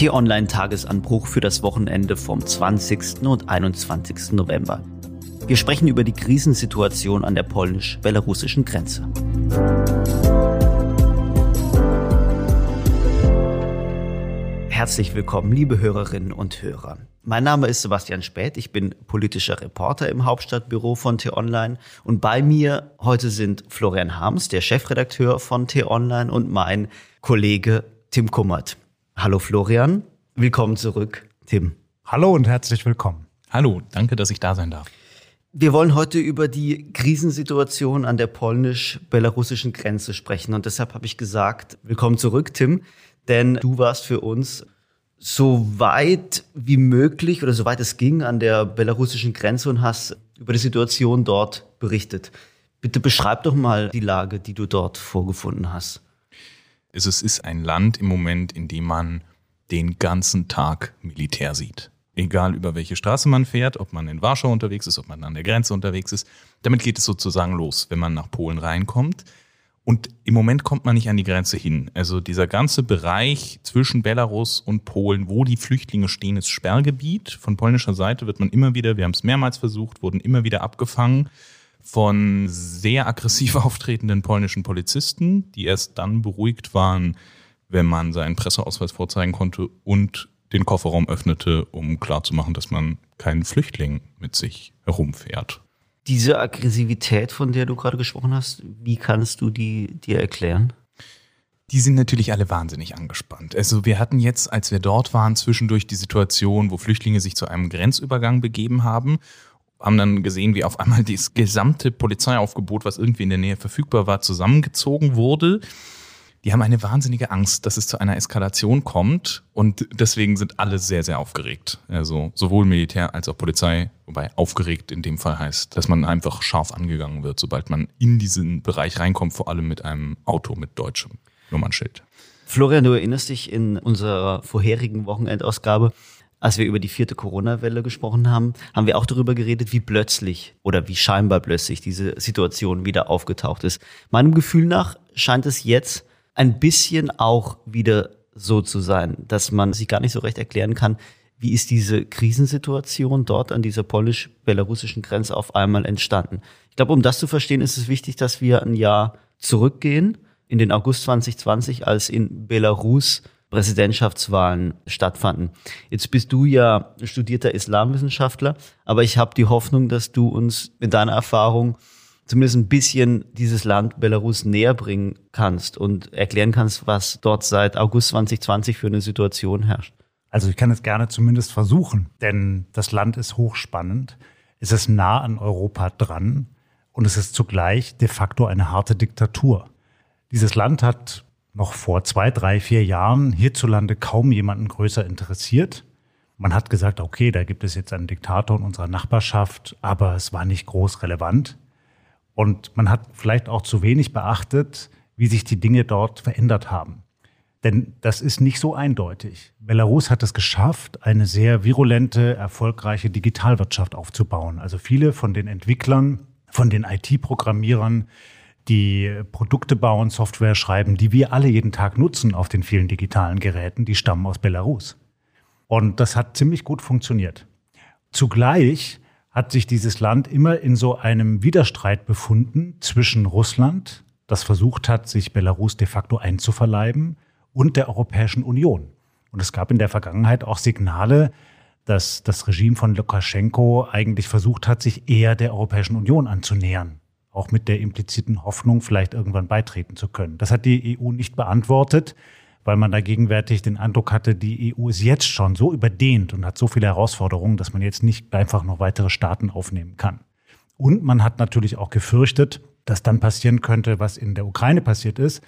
T-Online-Tagesanbruch für das Wochenende vom 20. und 21. November. Wir sprechen über die Krisensituation an der polnisch-belarussischen Grenze. Herzlich willkommen, liebe Hörerinnen und Hörer. Mein Name ist Sebastian Späth, ich bin politischer Reporter im Hauptstadtbüro von T-Online und bei mir heute sind Florian Harms, der Chefredakteur von T-Online und mein Kollege Tim Kummert. Hallo Florian, willkommen zurück, Tim. Hallo und herzlich willkommen. Hallo, danke, dass ich da sein darf. Wir wollen heute über die Krisensituation an der polnisch-belarussischen Grenze sprechen und deshalb habe ich gesagt, willkommen zurück, Tim, denn du warst für uns so weit wie möglich oder so weit es ging an der belarussischen Grenze und hast über die Situation dort berichtet. Bitte beschreib doch mal die Lage, die du dort vorgefunden hast. Es ist ein Land im Moment, in dem man den ganzen Tag Militär sieht. Egal über welche Straße man fährt, ob man in Warschau unterwegs ist, ob man an der Grenze unterwegs ist. Damit geht es sozusagen los, wenn man nach Polen reinkommt. Und im Moment kommt man nicht an die Grenze hin. Also dieser ganze Bereich zwischen Belarus und Polen, wo die Flüchtlinge stehen, ist Sperrgebiet. Von polnischer Seite wird man immer wieder, wir haben es mehrmals versucht, wurden immer wieder abgefangen von sehr aggressiv auftretenden polnischen Polizisten, die erst dann beruhigt waren, wenn man seinen Presseausweis vorzeigen konnte und den Kofferraum öffnete, um klarzumachen, dass man keinen Flüchtling mit sich herumfährt. Diese Aggressivität, von der du gerade gesprochen hast, wie kannst du die dir erklären? Die sind natürlich alle wahnsinnig angespannt. Also wir hatten jetzt, als wir dort waren, zwischendurch die Situation, wo Flüchtlinge sich zu einem Grenzübergang begeben haben haben dann gesehen, wie auf einmal das gesamte Polizeiaufgebot, was irgendwie in der Nähe verfügbar war, zusammengezogen wurde. Die haben eine wahnsinnige Angst, dass es zu einer Eskalation kommt und deswegen sind alle sehr, sehr aufgeregt. Also sowohl Militär als auch Polizei, wobei aufgeregt in dem Fall heißt, dass man einfach scharf angegangen wird, sobald man in diesen Bereich reinkommt, vor allem mit einem Auto mit deutschem Nummernschild. Florian, du erinnerst dich in unserer vorherigen Wochenendausgabe, als wir über die vierte Corona-Welle gesprochen haben, haben wir auch darüber geredet, wie plötzlich oder wie scheinbar plötzlich diese Situation wieder aufgetaucht ist. Meinem Gefühl nach scheint es jetzt ein bisschen auch wieder so zu sein, dass man sich gar nicht so recht erklären kann, wie ist diese Krisensituation dort an dieser polnisch-belarussischen Grenze auf einmal entstanden. Ich glaube, um das zu verstehen, ist es wichtig, dass wir ein Jahr zurückgehen in den August 2020, als in Belarus Präsidentschaftswahlen stattfanden. Jetzt bist du ja studierter Islamwissenschaftler, aber ich habe die Hoffnung, dass du uns mit deiner Erfahrung zumindest ein bisschen dieses Land Belarus näher bringen kannst und erklären kannst, was dort seit August 2020 für eine Situation herrscht. Also ich kann es gerne zumindest versuchen, denn das Land ist hochspannend, es ist nah an Europa dran und es ist zugleich de facto eine harte Diktatur. Dieses Land hat noch vor zwei, drei, vier Jahren hierzulande kaum jemanden größer interessiert. Man hat gesagt, okay, da gibt es jetzt einen Diktator in unserer Nachbarschaft, aber es war nicht groß relevant. Und man hat vielleicht auch zu wenig beachtet, wie sich die Dinge dort verändert haben. Denn das ist nicht so eindeutig. Belarus hat es geschafft, eine sehr virulente, erfolgreiche Digitalwirtschaft aufzubauen. Also viele von den Entwicklern, von den IT-Programmierern, die Produkte bauen, Software schreiben, die wir alle jeden Tag nutzen auf den vielen digitalen Geräten, die stammen aus Belarus. Und das hat ziemlich gut funktioniert. Zugleich hat sich dieses Land immer in so einem Widerstreit befunden zwischen Russland, das versucht hat, sich Belarus de facto einzuverleiben, und der Europäischen Union. Und es gab in der Vergangenheit auch Signale, dass das Regime von Lukaschenko eigentlich versucht hat, sich eher der Europäischen Union anzunähern auch mit der impliziten Hoffnung, vielleicht irgendwann beitreten zu können. Das hat die EU nicht beantwortet, weil man da gegenwärtig den Eindruck hatte, die EU ist jetzt schon so überdehnt und hat so viele Herausforderungen, dass man jetzt nicht einfach noch weitere Staaten aufnehmen kann. Und man hat natürlich auch gefürchtet, dass dann passieren könnte, was in der Ukraine passiert ist,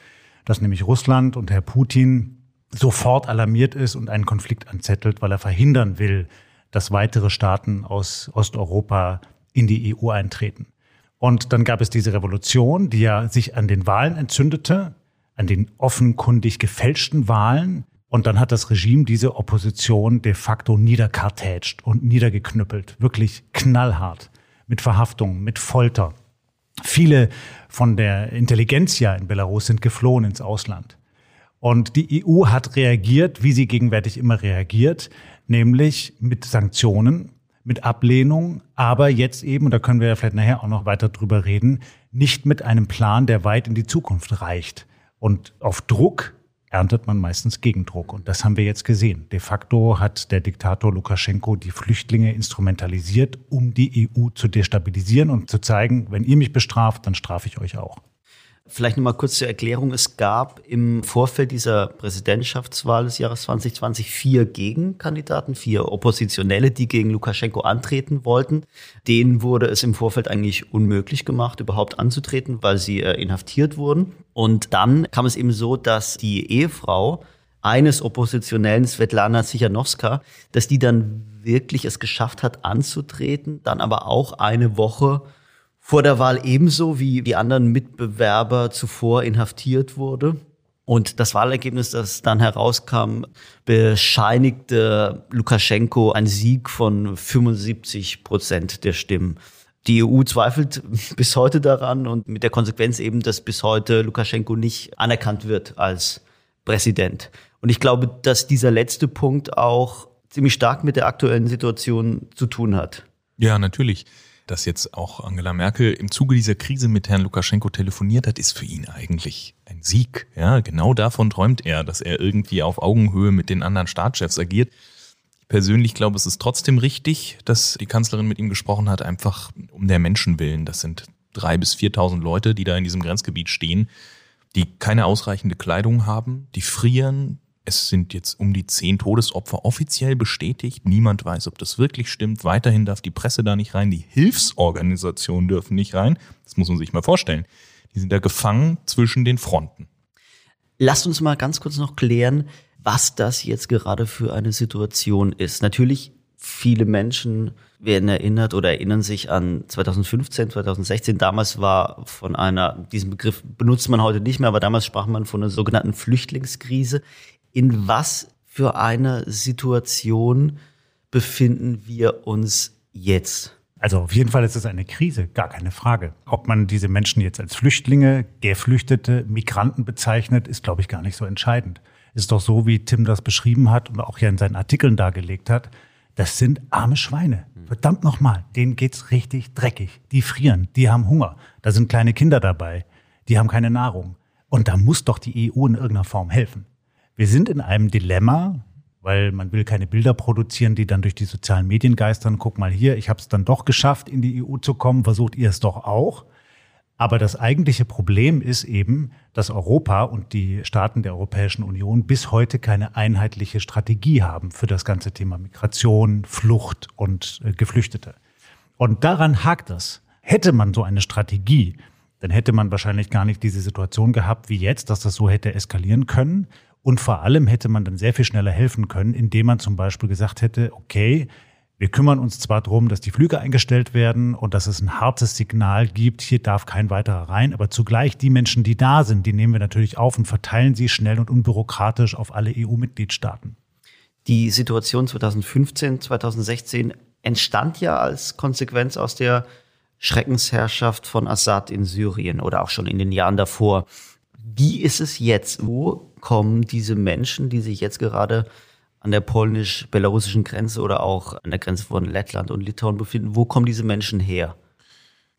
dass nämlich Russland und Herr Putin sofort alarmiert ist und einen Konflikt anzettelt, weil er verhindern will, dass weitere Staaten aus Osteuropa in die EU eintreten. Und dann gab es diese Revolution, die ja sich an den Wahlen entzündete, an den offenkundig gefälschten Wahlen. Und dann hat das Regime diese Opposition de facto niederkartätscht und niedergeknüppelt. Wirklich knallhart. Mit Verhaftungen, mit Folter. Viele von der Intelligenzia in Belarus sind geflohen ins Ausland. Und die EU hat reagiert, wie sie gegenwärtig immer reagiert, nämlich mit Sanktionen, mit Ablehnung, aber jetzt eben, und da können wir ja vielleicht nachher auch noch weiter drüber reden, nicht mit einem Plan, der weit in die Zukunft reicht. Und auf Druck erntet man meistens Gegendruck. Und das haben wir jetzt gesehen. De facto hat der Diktator Lukaschenko die Flüchtlinge instrumentalisiert, um die EU zu destabilisieren und zu zeigen, wenn ihr mich bestraft, dann strafe ich euch auch. Vielleicht nochmal kurz zur Erklärung. Es gab im Vorfeld dieser Präsidentschaftswahl des Jahres 2020 vier Gegenkandidaten, vier Oppositionelle, die gegen Lukaschenko antreten wollten. Denen wurde es im Vorfeld eigentlich unmöglich gemacht, überhaupt anzutreten, weil sie äh, inhaftiert wurden. Und dann kam es eben so, dass die Ehefrau eines Oppositionellen, Svetlana Sichanowska, dass die dann wirklich es geschafft hat anzutreten, dann aber auch eine Woche vor der Wahl ebenso wie die anderen Mitbewerber zuvor inhaftiert wurde. Und das Wahlergebnis, das dann herauskam, bescheinigte Lukaschenko einen Sieg von 75 Prozent der Stimmen. Die EU zweifelt bis heute daran und mit der Konsequenz eben, dass bis heute Lukaschenko nicht anerkannt wird als Präsident. Und ich glaube, dass dieser letzte Punkt auch ziemlich stark mit der aktuellen Situation zu tun hat. Ja, natürlich dass jetzt auch Angela Merkel im Zuge dieser Krise mit Herrn Lukaschenko telefoniert hat, ist für ihn eigentlich ein Sieg. Ja, genau davon träumt er, dass er irgendwie auf Augenhöhe mit den anderen Staatschefs agiert. Ich persönlich glaube, es ist trotzdem richtig, dass die Kanzlerin mit ihm gesprochen hat, einfach um der Menschen willen. Das sind drei bis viertausend Leute, die da in diesem Grenzgebiet stehen, die keine ausreichende Kleidung haben, die frieren, es sind jetzt um die zehn Todesopfer offiziell bestätigt. Niemand weiß, ob das wirklich stimmt. Weiterhin darf die Presse da nicht rein. Die Hilfsorganisationen dürfen nicht rein. Das muss man sich mal vorstellen. Die sind da gefangen zwischen den Fronten. Lasst uns mal ganz kurz noch klären, was das jetzt gerade für eine Situation ist. Natürlich, viele Menschen werden erinnert oder erinnern sich an 2015, 2016. Damals war von einer, diesen Begriff benutzt man heute nicht mehr, aber damals sprach man von einer sogenannten Flüchtlingskrise in was für einer Situation befinden wir uns jetzt? Also auf jeden Fall ist es eine Krise, gar keine Frage. Ob man diese Menschen jetzt als Flüchtlinge, Geflüchtete, Migranten bezeichnet, ist, glaube ich, gar nicht so entscheidend. Ist doch so, wie Tim das beschrieben hat und auch ja in seinen Artikeln dargelegt hat. Das sind arme Schweine. Verdammt nochmal, denen geht's richtig dreckig. Die frieren, die haben Hunger. Da sind kleine Kinder dabei. Die haben keine Nahrung. Und da muss doch die EU in irgendeiner Form helfen. Wir sind in einem Dilemma, weil man will keine Bilder produzieren, die dann durch die sozialen Medien geistern. Guck mal hier, ich habe es dann doch geschafft, in die EU zu kommen. Versucht ihr es doch auch? Aber das eigentliche Problem ist eben, dass Europa und die Staaten der Europäischen Union bis heute keine einheitliche Strategie haben für das ganze Thema Migration, Flucht und äh, Geflüchtete. Und daran hakt es. Hätte man so eine Strategie, dann hätte man wahrscheinlich gar nicht diese Situation gehabt wie jetzt, dass das so hätte eskalieren können. Und vor allem hätte man dann sehr viel schneller helfen können, indem man zum Beispiel gesagt hätte, okay, wir kümmern uns zwar darum, dass die Flüge eingestellt werden und dass es ein hartes Signal gibt, hier darf kein weiterer rein, aber zugleich die Menschen, die da sind, die nehmen wir natürlich auf und verteilen sie schnell und unbürokratisch auf alle EU-Mitgliedstaaten. Die Situation 2015, 2016 entstand ja als Konsequenz aus der Schreckensherrschaft von Assad in Syrien oder auch schon in den Jahren davor. Wie ist es jetzt? Wo kommen diese Menschen, die sich jetzt gerade an der polnisch-belarussischen Grenze oder auch an der Grenze von Lettland und Litauen befinden, wo kommen diese Menschen her?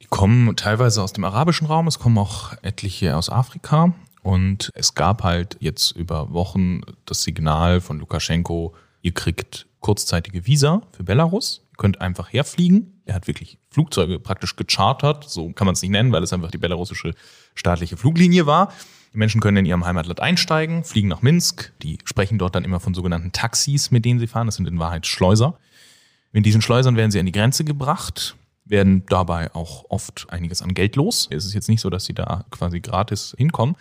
Die kommen teilweise aus dem arabischen Raum, es kommen auch etliche aus Afrika. Und es gab halt jetzt über Wochen das Signal von Lukaschenko, ihr kriegt kurzzeitige Visa für Belarus, ihr könnt einfach herfliegen. Er hat wirklich Flugzeuge praktisch gechartert, so kann man es nicht nennen, weil es einfach die belarussische staatliche Fluglinie war. Die Menschen können in ihrem Heimatland einsteigen, fliegen nach Minsk. Die sprechen dort dann immer von sogenannten Taxis, mit denen sie fahren. Das sind in Wahrheit Schleuser. Mit diesen Schleusern werden sie an die Grenze gebracht, werden dabei auch oft einiges an Geld los. Es ist jetzt nicht so, dass sie da quasi gratis hinkommen.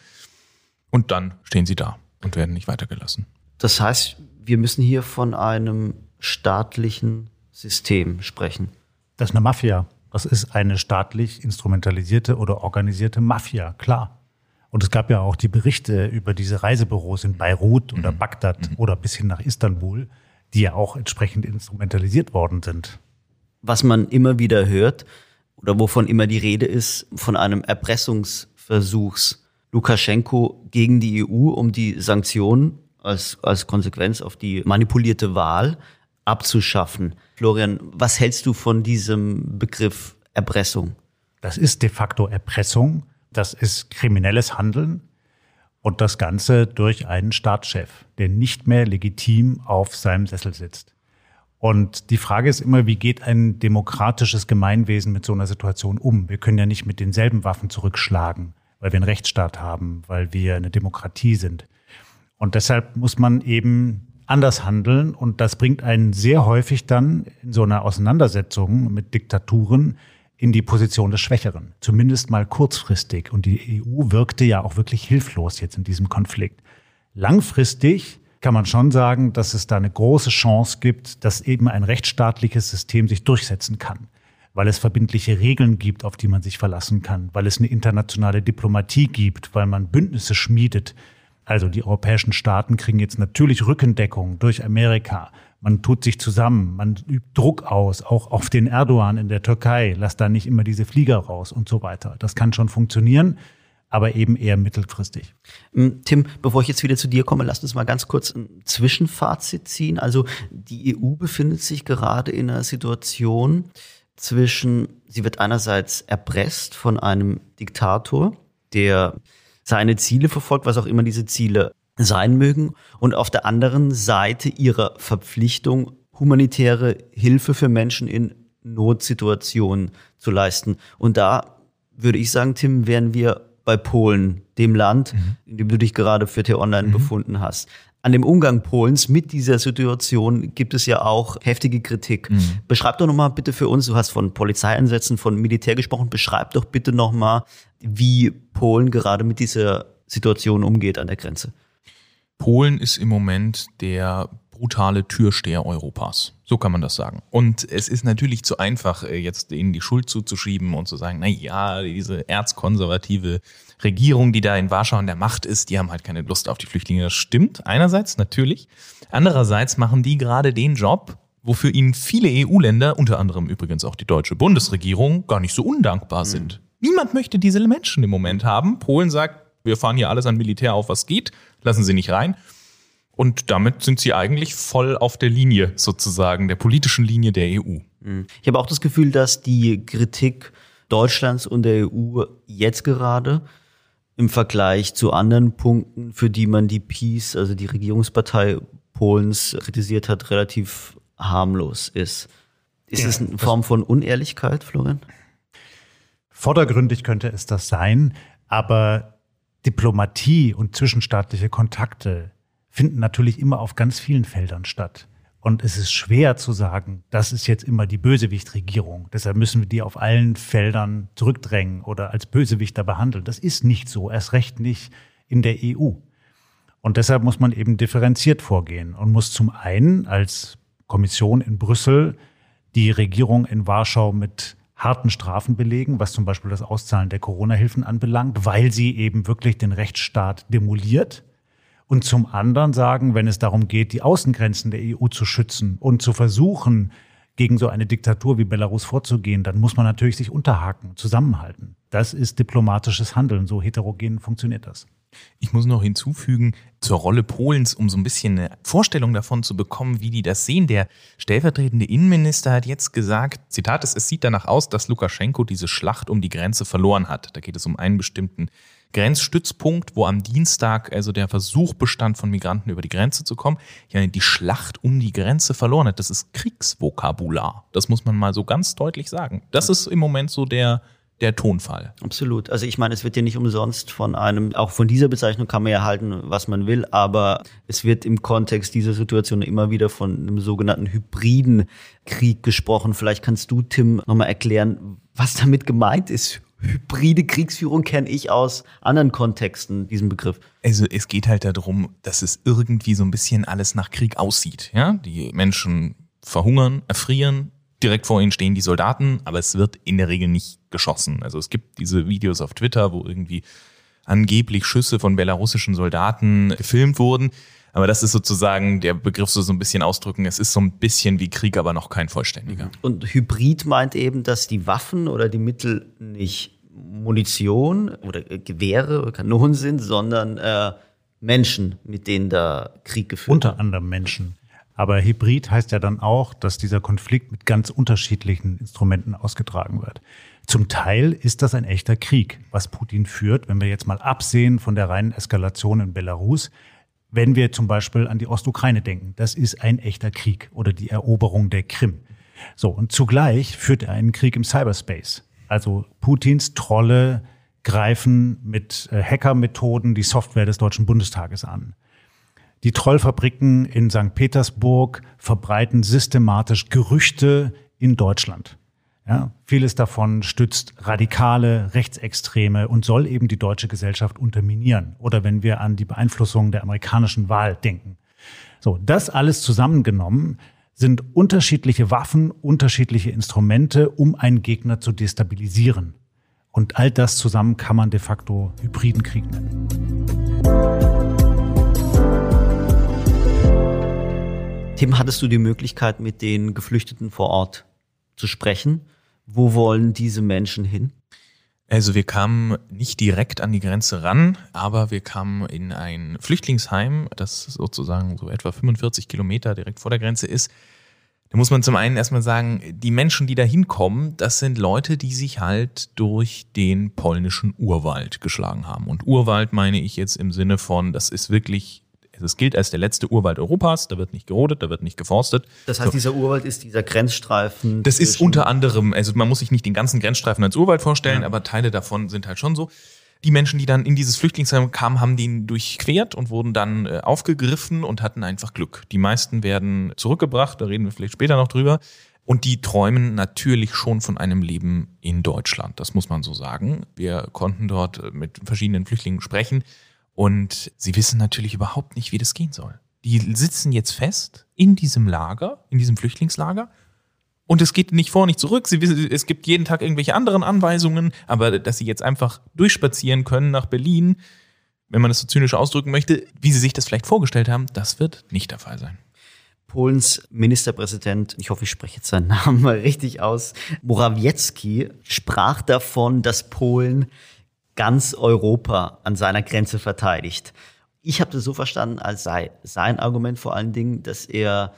Und dann stehen sie da und werden nicht weitergelassen. Das heißt, wir müssen hier von einem staatlichen System sprechen. Das ist eine Mafia. Das ist eine staatlich instrumentalisierte oder organisierte Mafia, klar. Und es gab ja auch die Berichte über diese Reisebüros in Beirut oder mhm. Bagdad mhm. oder bis hin nach Istanbul, die ja auch entsprechend instrumentalisiert worden sind. Was man immer wieder hört oder wovon immer die Rede ist, von einem Erpressungsversuchs Lukaschenko gegen die EU, um die Sanktionen als, als Konsequenz auf die manipulierte Wahl abzuschaffen. Florian, was hältst du von diesem Begriff Erpressung? Das ist de facto Erpressung. Das ist kriminelles Handeln. Und das Ganze durch einen Staatschef, der nicht mehr legitim auf seinem Sessel sitzt. Und die Frage ist immer, wie geht ein demokratisches Gemeinwesen mit so einer Situation um? Wir können ja nicht mit denselben Waffen zurückschlagen, weil wir einen Rechtsstaat haben, weil wir eine Demokratie sind. Und deshalb muss man eben anders handeln. Und das bringt einen sehr häufig dann in so einer Auseinandersetzung mit Diktaturen in die Position des Schwächeren, zumindest mal kurzfristig. Und die EU wirkte ja auch wirklich hilflos jetzt in diesem Konflikt. Langfristig kann man schon sagen, dass es da eine große Chance gibt, dass eben ein rechtsstaatliches System sich durchsetzen kann, weil es verbindliche Regeln gibt, auf die man sich verlassen kann, weil es eine internationale Diplomatie gibt, weil man Bündnisse schmiedet. Also die europäischen Staaten kriegen jetzt natürlich Rückendeckung durch Amerika, man tut sich zusammen, man übt Druck aus, auch auf den Erdogan in der Türkei, lass da nicht immer diese Flieger raus und so weiter. Das kann schon funktionieren, aber eben eher mittelfristig. Ähm, Tim, bevor ich jetzt wieder zu dir komme, lass uns mal ganz kurz ein Zwischenfazit ziehen. Also die EU befindet sich gerade in einer Situation zwischen, sie wird einerseits erpresst von einem Diktator, der seine Ziele verfolgt, was auch immer diese Ziele sein mögen und auf der anderen Seite ihrer Verpflichtung, humanitäre Hilfe für Menschen in Notsituationen zu leisten. Und da würde ich sagen, Tim, wären wir bei Polen, dem Land, mhm. in dem du dich gerade für T-Online mhm. befunden hast. An dem Umgang Polens mit dieser Situation gibt es ja auch heftige Kritik. Mhm. Beschreib doch nochmal bitte für uns, du hast von Polizeieinsätzen, von Militär gesprochen, beschreib doch bitte nochmal, wie Polen gerade mit dieser Situation umgeht an der Grenze. Polen ist im Moment der brutale Türsteher Europas. So kann man das sagen. Und es ist natürlich zu einfach, äh, jetzt ihnen die Schuld zuzuschieben und zu sagen, na ja, diese erzkonservative Regierung, die da in Warschau an der Macht ist, die haben halt keine Lust auf die Flüchtlinge. Das stimmt einerseits natürlich. Andererseits machen die gerade den Job, wofür ihnen viele EU-Länder, unter anderem übrigens auch die deutsche Bundesregierung, gar nicht so undankbar sind. Mhm. Niemand möchte diese Menschen im Moment haben. Polen sagt, wir fahren hier alles an Militär auf, was geht, lassen Sie nicht rein. Und damit sind sie eigentlich voll auf der Linie sozusagen, der politischen Linie der EU. Mhm. Ich habe auch das Gefühl, dass die Kritik Deutschlands und der EU jetzt gerade im Vergleich zu anderen Punkten, für die man die PiS, also die Regierungspartei Polens, kritisiert hat, relativ harmlos ist. Ist ja, es eine Form von Unehrlichkeit, Florian? Vordergründig könnte es das sein, aber Diplomatie und zwischenstaatliche Kontakte finden natürlich immer auf ganz vielen Feldern statt. Und es ist schwer zu sagen, das ist jetzt immer die Bösewicht-Regierung. Deshalb müssen wir die auf allen Feldern zurückdrängen oder als Bösewichter behandeln. Das ist nicht so, erst recht nicht in der EU. Und deshalb muss man eben differenziert vorgehen und muss zum einen als Kommission in Brüssel die Regierung in Warschau mit harten Strafen belegen, was zum Beispiel das Auszahlen der Corona-Hilfen anbelangt, weil sie eben wirklich den Rechtsstaat demoliert. Und zum anderen sagen, wenn es darum geht, die Außengrenzen der EU zu schützen und zu versuchen, gegen so eine Diktatur wie Belarus vorzugehen, dann muss man natürlich sich unterhaken, zusammenhalten. Das ist diplomatisches Handeln. So heterogen funktioniert das. Ich muss noch hinzufügen, zur Rolle Polens, um so ein bisschen eine Vorstellung davon zu bekommen, wie die das sehen. Der stellvertretende Innenminister hat jetzt gesagt, Zitat, es sieht danach aus, dass Lukaschenko diese Schlacht um die Grenze verloren hat. Da geht es um einen bestimmten Grenzstützpunkt, wo am Dienstag also der Versuch bestand, von Migranten über die Grenze zu kommen. Ja, die Schlacht um die Grenze verloren hat. Das ist Kriegsvokabular. Das muss man mal so ganz deutlich sagen. Das ist im Moment so der der Tonfall. Absolut. Also ich meine, es wird ja nicht umsonst von einem, auch von dieser Bezeichnung kann man ja halten, was man will, aber es wird im Kontext dieser Situation immer wieder von einem sogenannten hybriden Krieg gesprochen. Vielleicht kannst du, Tim, nochmal erklären, was damit gemeint ist. Hybride Kriegsführung kenne ich aus anderen Kontexten, diesen Begriff. Also es geht halt darum, dass es irgendwie so ein bisschen alles nach Krieg aussieht. Ja, die Menschen verhungern, erfrieren, direkt vor ihnen stehen die Soldaten, aber es wird in der Regel nicht geschossen. Also es gibt diese Videos auf Twitter, wo irgendwie angeblich Schüsse von belarussischen Soldaten gefilmt wurden. Aber das ist sozusagen der Begriff so, so ein bisschen ausdrücken. Es ist so ein bisschen wie Krieg, aber noch kein vollständiger. Und Hybrid meint eben, dass die Waffen oder die Mittel nicht Munition oder Gewehre oder Kanonen sind, sondern äh, Menschen, mit denen da Krieg geführt Unter wird. anderem Menschen. Aber Hybrid heißt ja dann auch, dass dieser Konflikt mit ganz unterschiedlichen Instrumenten ausgetragen wird. Zum Teil ist das ein echter Krieg, was Putin führt, wenn wir jetzt mal absehen von der reinen Eskalation in Belarus. Wenn wir zum Beispiel an die Ostukraine denken, das ist ein echter Krieg oder die Eroberung der Krim. So, und zugleich führt er einen Krieg im Cyberspace. Also Putins Trolle greifen mit äh, Hackermethoden die Software des Deutschen Bundestages an. Die Trollfabriken in St. Petersburg verbreiten systematisch Gerüchte in Deutschland. Ja, vieles davon stützt Radikale, Rechtsextreme und soll eben die deutsche Gesellschaft unterminieren. Oder wenn wir an die Beeinflussung der amerikanischen Wahl denken. So, das alles zusammengenommen sind unterschiedliche Waffen, unterschiedliche Instrumente, um einen Gegner zu destabilisieren. Und all das zusammen kann man de facto hybriden Krieg nennen. Tim, hattest du die Möglichkeit, mit den Geflüchteten vor Ort zu sprechen? Wo wollen diese Menschen hin? Also wir kamen nicht direkt an die Grenze ran, aber wir kamen in ein Flüchtlingsheim, das sozusagen so etwa 45 Kilometer direkt vor der Grenze ist. Da muss man zum einen erstmal sagen, die Menschen, die da hinkommen, das sind Leute, die sich halt durch den polnischen Urwald geschlagen haben. Und Urwald meine ich jetzt im Sinne von, das ist wirklich es gilt als der letzte Urwald Europas. Da wird nicht gerodet, da wird nicht geforstet. Das heißt, so. dieser Urwald ist dieser Grenzstreifen. Das ist unter anderem, also man muss sich nicht den ganzen Grenzstreifen als Urwald vorstellen, ja. aber Teile davon sind halt schon so. Die Menschen, die dann in dieses Flüchtlingsheim kamen, haben den durchquert und wurden dann äh, aufgegriffen und hatten einfach Glück. Die meisten werden zurückgebracht, da reden wir vielleicht später noch drüber. Und die träumen natürlich schon von einem Leben in Deutschland. Das muss man so sagen. Wir konnten dort äh, mit verschiedenen Flüchtlingen sprechen. Und sie wissen natürlich überhaupt nicht, wie das gehen soll. Die sitzen jetzt fest in diesem Lager, in diesem Flüchtlingslager. Und es geht nicht vor, nicht zurück. Sie wissen, es gibt jeden Tag irgendwelche anderen Anweisungen, aber dass sie jetzt einfach durchspazieren können nach Berlin, wenn man das so zynisch ausdrücken möchte, wie sie sich das vielleicht vorgestellt haben, das wird nicht der Fall sein. Polens Ministerpräsident, ich hoffe, ich spreche jetzt seinen Namen mal richtig aus, Morawiecki, sprach davon, dass Polen ganz Europa an seiner Grenze verteidigt. Ich habe das so verstanden, als sei sein Argument vor allen Dingen, dass er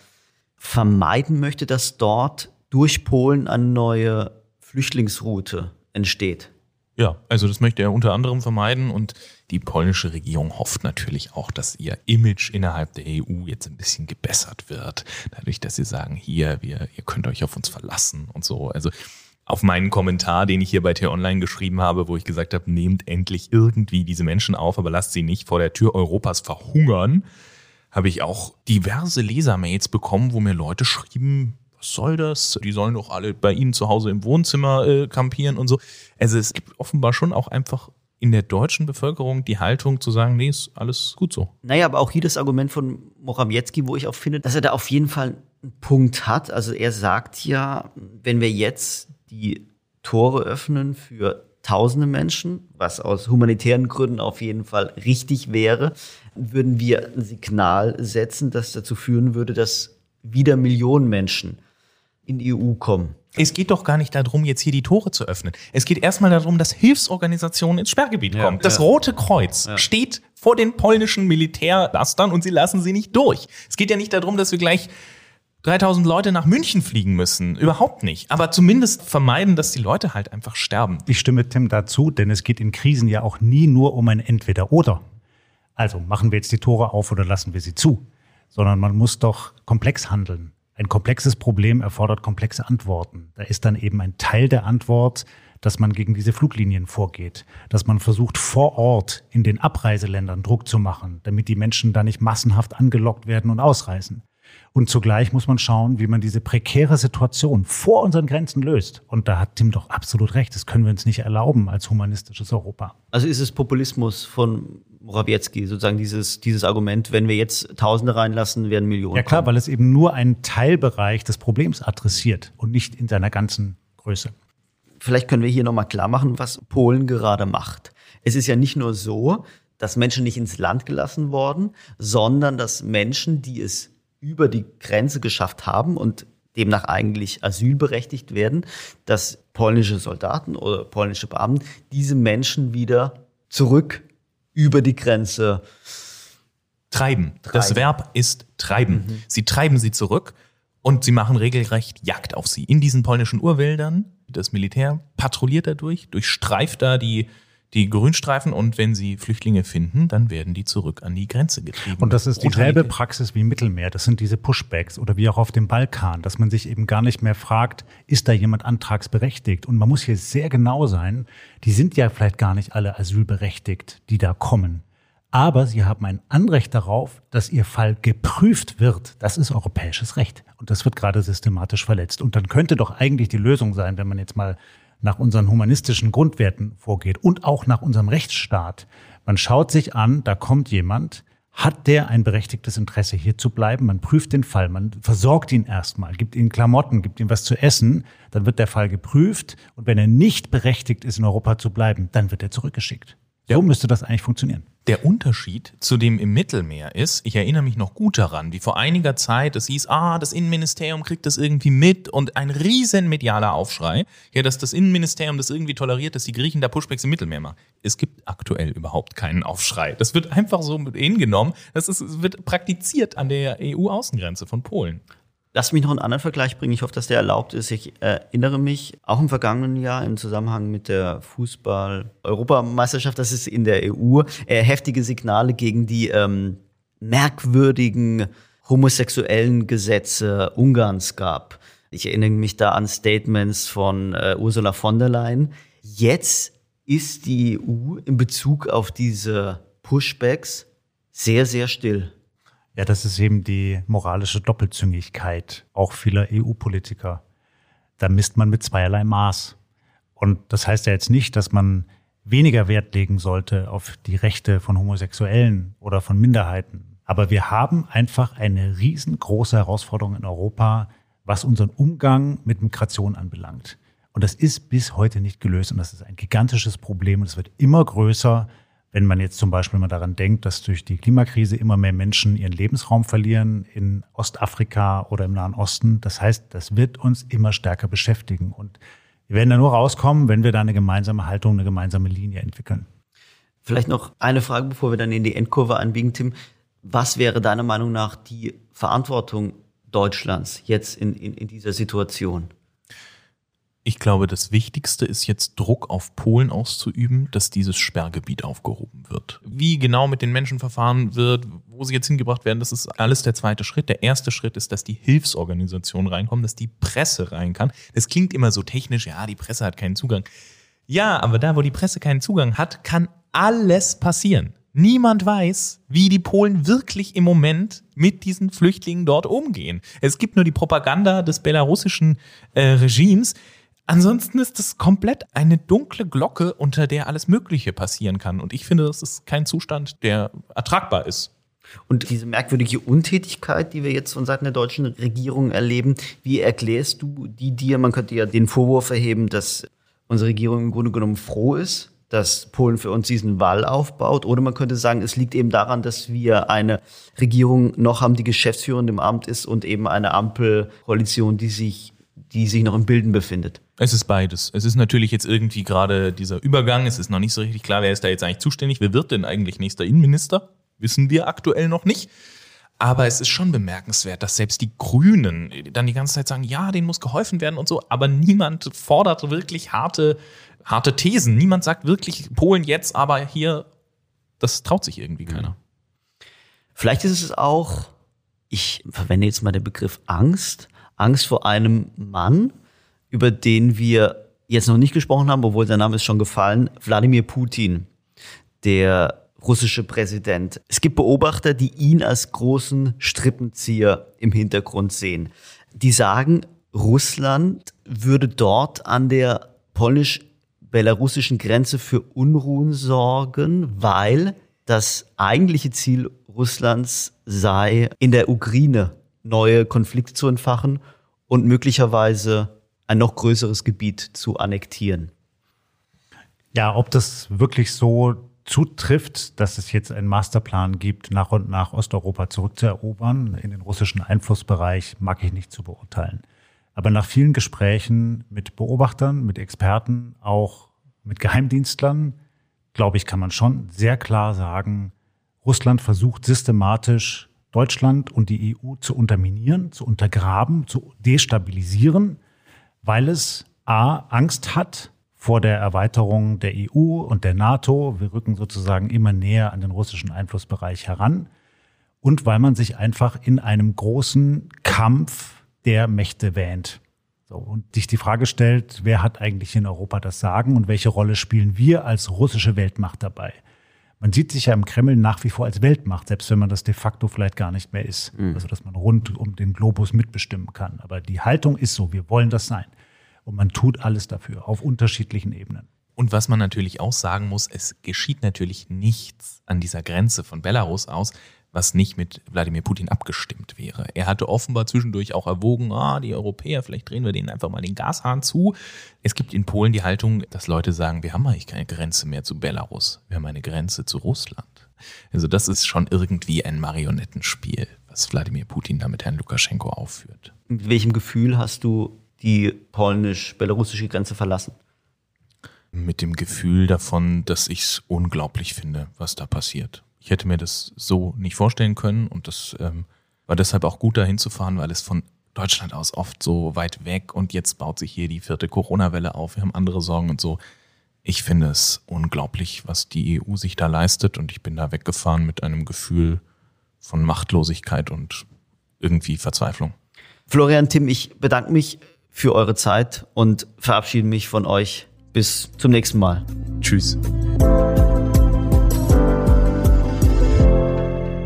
vermeiden möchte, dass dort durch Polen eine neue Flüchtlingsroute entsteht. Ja, also das möchte er unter anderem vermeiden und die polnische Regierung hofft natürlich auch, dass ihr Image innerhalb der EU jetzt ein bisschen gebessert wird, dadurch, dass sie sagen, hier, wir, ihr könnt euch auf uns verlassen und so. Also auf meinen Kommentar, den ich hier bei T-Online geschrieben habe, wo ich gesagt habe, nehmt endlich irgendwie diese Menschen auf, aber lasst sie nicht vor der Tür Europas verhungern, habe ich auch diverse Lesermails bekommen, wo mir Leute schrieben, was soll das? Die sollen doch alle bei Ihnen zu Hause im Wohnzimmer äh, kampieren und so. Also es gibt offenbar schon auch einfach in der deutschen Bevölkerung die Haltung zu sagen, nee, ist alles gut so. Naja, aber auch hier das Argument von Morawiecki, wo ich auch finde, dass er da auf jeden Fall einen Punkt hat. Also er sagt ja, wenn wir jetzt die Tore öffnen für tausende Menschen, was aus humanitären Gründen auf jeden Fall richtig wäre, würden wir ein Signal setzen, das dazu führen würde, dass wieder Millionen Menschen in die EU kommen. Es geht doch gar nicht darum, jetzt hier die Tore zu öffnen. Es geht erstmal darum, dass Hilfsorganisationen ins Sperrgebiet kommen. Ja, das ja. Rote Kreuz ja. steht vor den polnischen Militärlastern und sie lassen sie nicht durch. Es geht ja nicht darum, dass wir gleich 3000 Leute nach München fliegen müssen. Überhaupt nicht. Aber zumindest vermeiden, dass die Leute halt einfach sterben. Ich stimme Tim dazu, denn es geht in Krisen ja auch nie nur um ein Entweder-Oder. Also machen wir jetzt die Tore auf oder lassen wir sie zu. Sondern man muss doch komplex handeln. Ein komplexes Problem erfordert komplexe Antworten. Da ist dann eben ein Teil der Antwort, dass man gegen diese Fluglinien vorgeht, dass man versucht, vor Ort in den Abreiseländern Druck zu machen, damit die Menschen da nicht massenhaft angelockt werden und ausreisen. Und zugleich muss man schauen, wie man diese prekäre Situation vor unseren Grenzen löst. Und da hat Tim doch absolut recht. Das können wir uns nicht erlauben als humanistisches Europa. Also ist es Populismus von Morawiecki, sozusagen dieses, dieses Argument, wenn wir jetzt Tausende reinlassen, werden Millionen. Ja klar, kommen. weil es eben nur einen Teilbereich des Problems adressiert und nicht in seiner ganzen Größe. Vielleicht können wir hier nochmal klar machen, was Polen gerade macht. Es ist ja nicht nur so, dass Menschen nicht ins Land gelassen worden, sondern dass Menschen, die es über die Grenze geschafft haben und demnach eigentlich asylberechtigt werden, dass polnische Soldaten oder polnische Beamten diese Menschen wieder zurück über die Grenze treiben. treiben. Das Verb ist treiben. Mhm. Sie treiben sie zurück und sie machen regelrecht Jagd auf sie. In diesen polnischen Urwäldern, das Militär patrouilliert dadurch, durchstreift da die die Grünstreifen und wenn sie Flüchtlinge finden, dann werden die zurück an die Grenze getrieben. Und das ist dieselbe Praxis wie im Mittelmeer. Das sind diese Pushbacks oder wie auch auf dem Balkan, dass man sich eben gar nicht mehr fragt, ist da jemand antragsberechtigt? Und man muss hier sehr genau sein. Die sind ja vielleicht gar nicht alle asylberechtigt, die da kommen. Aber sie haben ein Anrecht darauf, dass ihr Fall geprüft wird. Das ist europäisches Recht. Und das wird gerade systematisch verletzt. Und dann könnte doch eigentlich die Lösung sein, wenn man jetzt mal nach unseren humanistischen Grundwerten vorgeht und auch nach unserem Rechtsstaat. Man schaut sich an, da kommt jemand, hat der ein berechtigtes Interesse, hier zu bleiben? Man prüft den Fall, man versorgt ihn erstmal, gibt ihm Klamotten, gibt ihm was zu essen, dann wird der Fall geprüft und wenn er nicht berechtigt ist, in Europa zu bleiben, dann wird er zurückgeschickt. So müsste das eigentlich funktionieren. Der Unterschied zu dem im Mittelmeer ist, ich erinnere mich noch gut daran, wie vor einiger Zeit es hieß, ah, das Innenministerium kriegt das irgendwie mit und ein riesen medialer Aufschrei, ja, dass das Innenministerium das irgendwie toleriert, dass die Griechen da Pushbacks im Mittelmeer machen. Es gibt aktuell überhaupt keinen Aufschrei. Das wird einfach so mit hingenommen. Das ist, wird praktiziert an der EU-Außengrenze von Polen. Lass mich noch einen anderen Vergleich bringen. Ich hoffe, dass der erlaubt ist. Ich erinnere mich auch im vergangenen Jahr im Zusammenhang mit der Fußball-Europameisterschaft, dass es in der EU äh, heftige Signale gegen die ähm, merkwürdigen homosexuellen Gesetze Ungarns gab. Ich erinnere mich da an Statements von äh, Ursula von der Leyen. Jetzt ist die EU in Bezug auf diese Pushbacks sehr, sehr still. Ja, das ist eben die moralische Doppelzüngigkeit auch vieler EU-Politiker. Da misst man mit zweierlei Maß. Und das heißt ja jetzt nicht, dass man weniger Wert legen sollte auf die Rechte von Homosexuellen oder von Minderheiten. Aber wir haben einfach eine riesengroße Herausforderung in Europa, was unseren Umgang mit Migration anbelangt. Und das ist bis heute nicht gelöst und das ist ein gigantisches Problem und es wird immer größer. Wenn man jetzt zum Beispiel mal daran denkt, dass durch die Klimakrise immer mehr Menschen ihren Lebensraum verlieren in Ostafrika oder im Nahen Osten, das heißt, das wird uns immer stärker beschäftigen. Und wir werden da nur rauskommen, wenn wir da eine gemeinsame Haltung, eine gemeinsame Linie entwickeln. Vielleicht noch eine Frage, bevor wir dann in die Endkurve einbiegen, Tim. Was wäre deiner Meinung nach die Verantwortung Deutschlands jetzt in, in, in dieser Situation? Ich glaube, das Wichtigste ist jetzt Druck auf Polen auszuüben, dass dieses Sperrgebiet aufgehoben wird. Wie genau mit den Menschen verfahren wird, wo sie jetzt hingebracht werden, das ist alles der zweite Schritt. Der erste Schritt ist, dass die Hilfsorganisationen reinkommen, dass die Presse rein kann. Das klingt immer so technisch, ja, die Presse hat keinen Zugang. Ja, aber da, wo die Presse keinen Zugang hat, kann alles passieren. Niemand weiß, wie die Polen wirklich im Moment mit diesen Flüchtlingen dort umgehen. Es gibt nur die Propaganda des belarussischen äh, Regimes. Ansonsten ist es komplett eine dunkle Glocke, unter der alles Mögliche passieren kann. Und ich finde, das ist kein Zustand, der ertragbar ist. Und diese merkwürdige Untätigkeit, die wir jetzt von Seiten der deutschen Regierung erleben, wie erklärst du die dir? Man könnte ja den Vorwurf erheben, dass unsere Regierung im Grunde genommen froh ist, dass Polen für uns diesen Wall aufbaut. Oder man könnte sagen, es liegt eben daran, dass wir eine Regierung noch haben, die geschäftsführend im Amt ist und eben eine Ampelkoalition, die sich, die sich noch im Bilden befindet. Es ist beides. Es ist natürlich jetzt irgendwie gerade dieser Übergang. Es ist noch nicht so richtig klar, wer ist da jetzt eigentlich zuständig. Wer wird denn eigentlich nächster Innenminister? Wissen wir aktuell noch nicht. Aber es ist schon bemerkenswert, dass selbst die Grünen dann die ganze Zeit sagen, ja, denen muss geholfen werden und so. Aber niemand fordert wirklich harte, harte Thesen. Niemand sagt wirklich, Polen jetzt, aber hier, das traut sich irgendwie keiner. Vielleicht ist es auch, ich verwende jetzt mal den Begriff Angst. Angst vor einem Mann, über den wir jetzt noch nicht gesprochen haben, obwohl sein Name ist schon gefallen, Wladimir Putin, der russische Präsident. Es gibt Beobachter, die ihn als großen Strippenzieher im Hintergrund sehen. Die sagen, Russland würde dort an der polnisch-belarussischen Grenze für Unruhen sorgen, weil das eigentliche Ziel Russlands sei, in der Ukraine neue Konflikte zu entfachen und möglicherweise ein noch größeres Gebiet zu annektieren. Ja, ob das wirklich so zutrifft, dass es jetzt einen Masterplan gibt, nach und nach Osteuropa zurückzuerobern, in den russischen Einflussbereich, mag ich nicht zu beurteilen. Aber nach vielen Gesprächen mit Beobachtern, mit Experten, auch mit Geheimdienstlern, glaube ich, kann man schon sehr klar sagen, Russland versucht systematisch Deutschland und die EU zu unterminieren, zu untergraben, zu destabilisieren, weil es A, Angst hat vor der Erweiterung der EU und der NATO. Wir rücken sozusagen immer näher an den russischen Einflussbereich heran. Und weil man sich einfach in einem großen Kampf der Mächte wähnt. So, und sich die Frage stellt, wer hat eigentlich in Europa das Sagen und welche Rolle spielen wir als russische Weltmacht dabei? Man sieht sich ja im Kreml nach wie vor als Weltmacht, selbst wenn man das de facto vielleicht gar nicht mehr ist. Mhm. Also, dass man rund um den Globus mitbestimmen kann. Aber die Haltung ist so, wir wollen das sein. Und man tut alles dafür, auf unterschiedlichen Ebenen. Und was man natürlich auch sagen muss, es geschieht natürlich nichts an dieser Grenze von Belarus aus, was nicht mit Wladimir Putin abgestimmt wäre. Er hatte offenbar zwischendurch auch erwogen, ah, die Europäer, vielleicht drehen wir denen einfach mal den Gashahn zu. Es gibt in Polen die Haltung, dass Leute sagen, wir haben eigentlich keine Grenze mehr zu Belarus, wir haben eine Grenze zu Russland. Also das ist schon irgendwie ein Marionettenspiel, was Wladimir Putin da mit Herrn Lukaschenko aufführt. Mit welchem Gefühl hast du die polnisch-belarussische Grenze verlassen? Mit dem Gefühl davon, dass ich es unglaublich finde, was da passiert. Ich hätte mir das so nicht vorstellen können und das ähm, war deshalb auch gut, dahin zu fahren, weil es von Deutschland aus oft so weit weg und jetzt baut sich hier die vierte Corona-Welle auf. Wir haben andere Sorgen und so. Ich finde es unglaublich, was die EU sich da leistet und ich bin da weggefahren mit einem Gefühl von Machtlosigkeit und irgendwie Verzweiflung. Florian, Tim, ich bedanke mich für eure Zeit und verabschiede mich von euch. Bis zum nächsten Mal. Tschüss.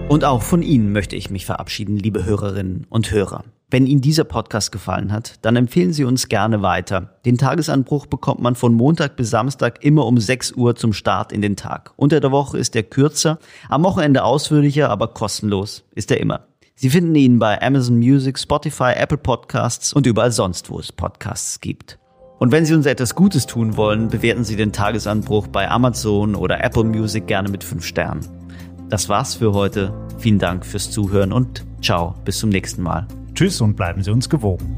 Und auch von Ihnen möchte ich mich verabschieden, liebe Hörerinnen und Hörer. Wenn Ihnen dieser Podcast gefallen hat, dann empfehlen Sie uns gerne weiter. Den Tagesanbruch bekommt man von Montag bis Samstag immer um 6 Uhr zum Start in den Tag. Unter der Woche ist er kürzer, am Wochenende ausführlicher, aber kostenlos ist er immer. Sie finden ihn bei Amazon Music, Spotify, Apple Podcasts und überall sonst, wo es Podcasts gibt. Und wenn Sie uns etwas Gutes tun wollen, bewerten Sie den Tagesanbruch bei Amazon oder Apple Music gerne mit 5 Sternen. Das war's für heute. Vielen Dank fürs Zuhören und ciao, bis zum nächsten Mal. Tschüss und bleiben Sie uns gewogen.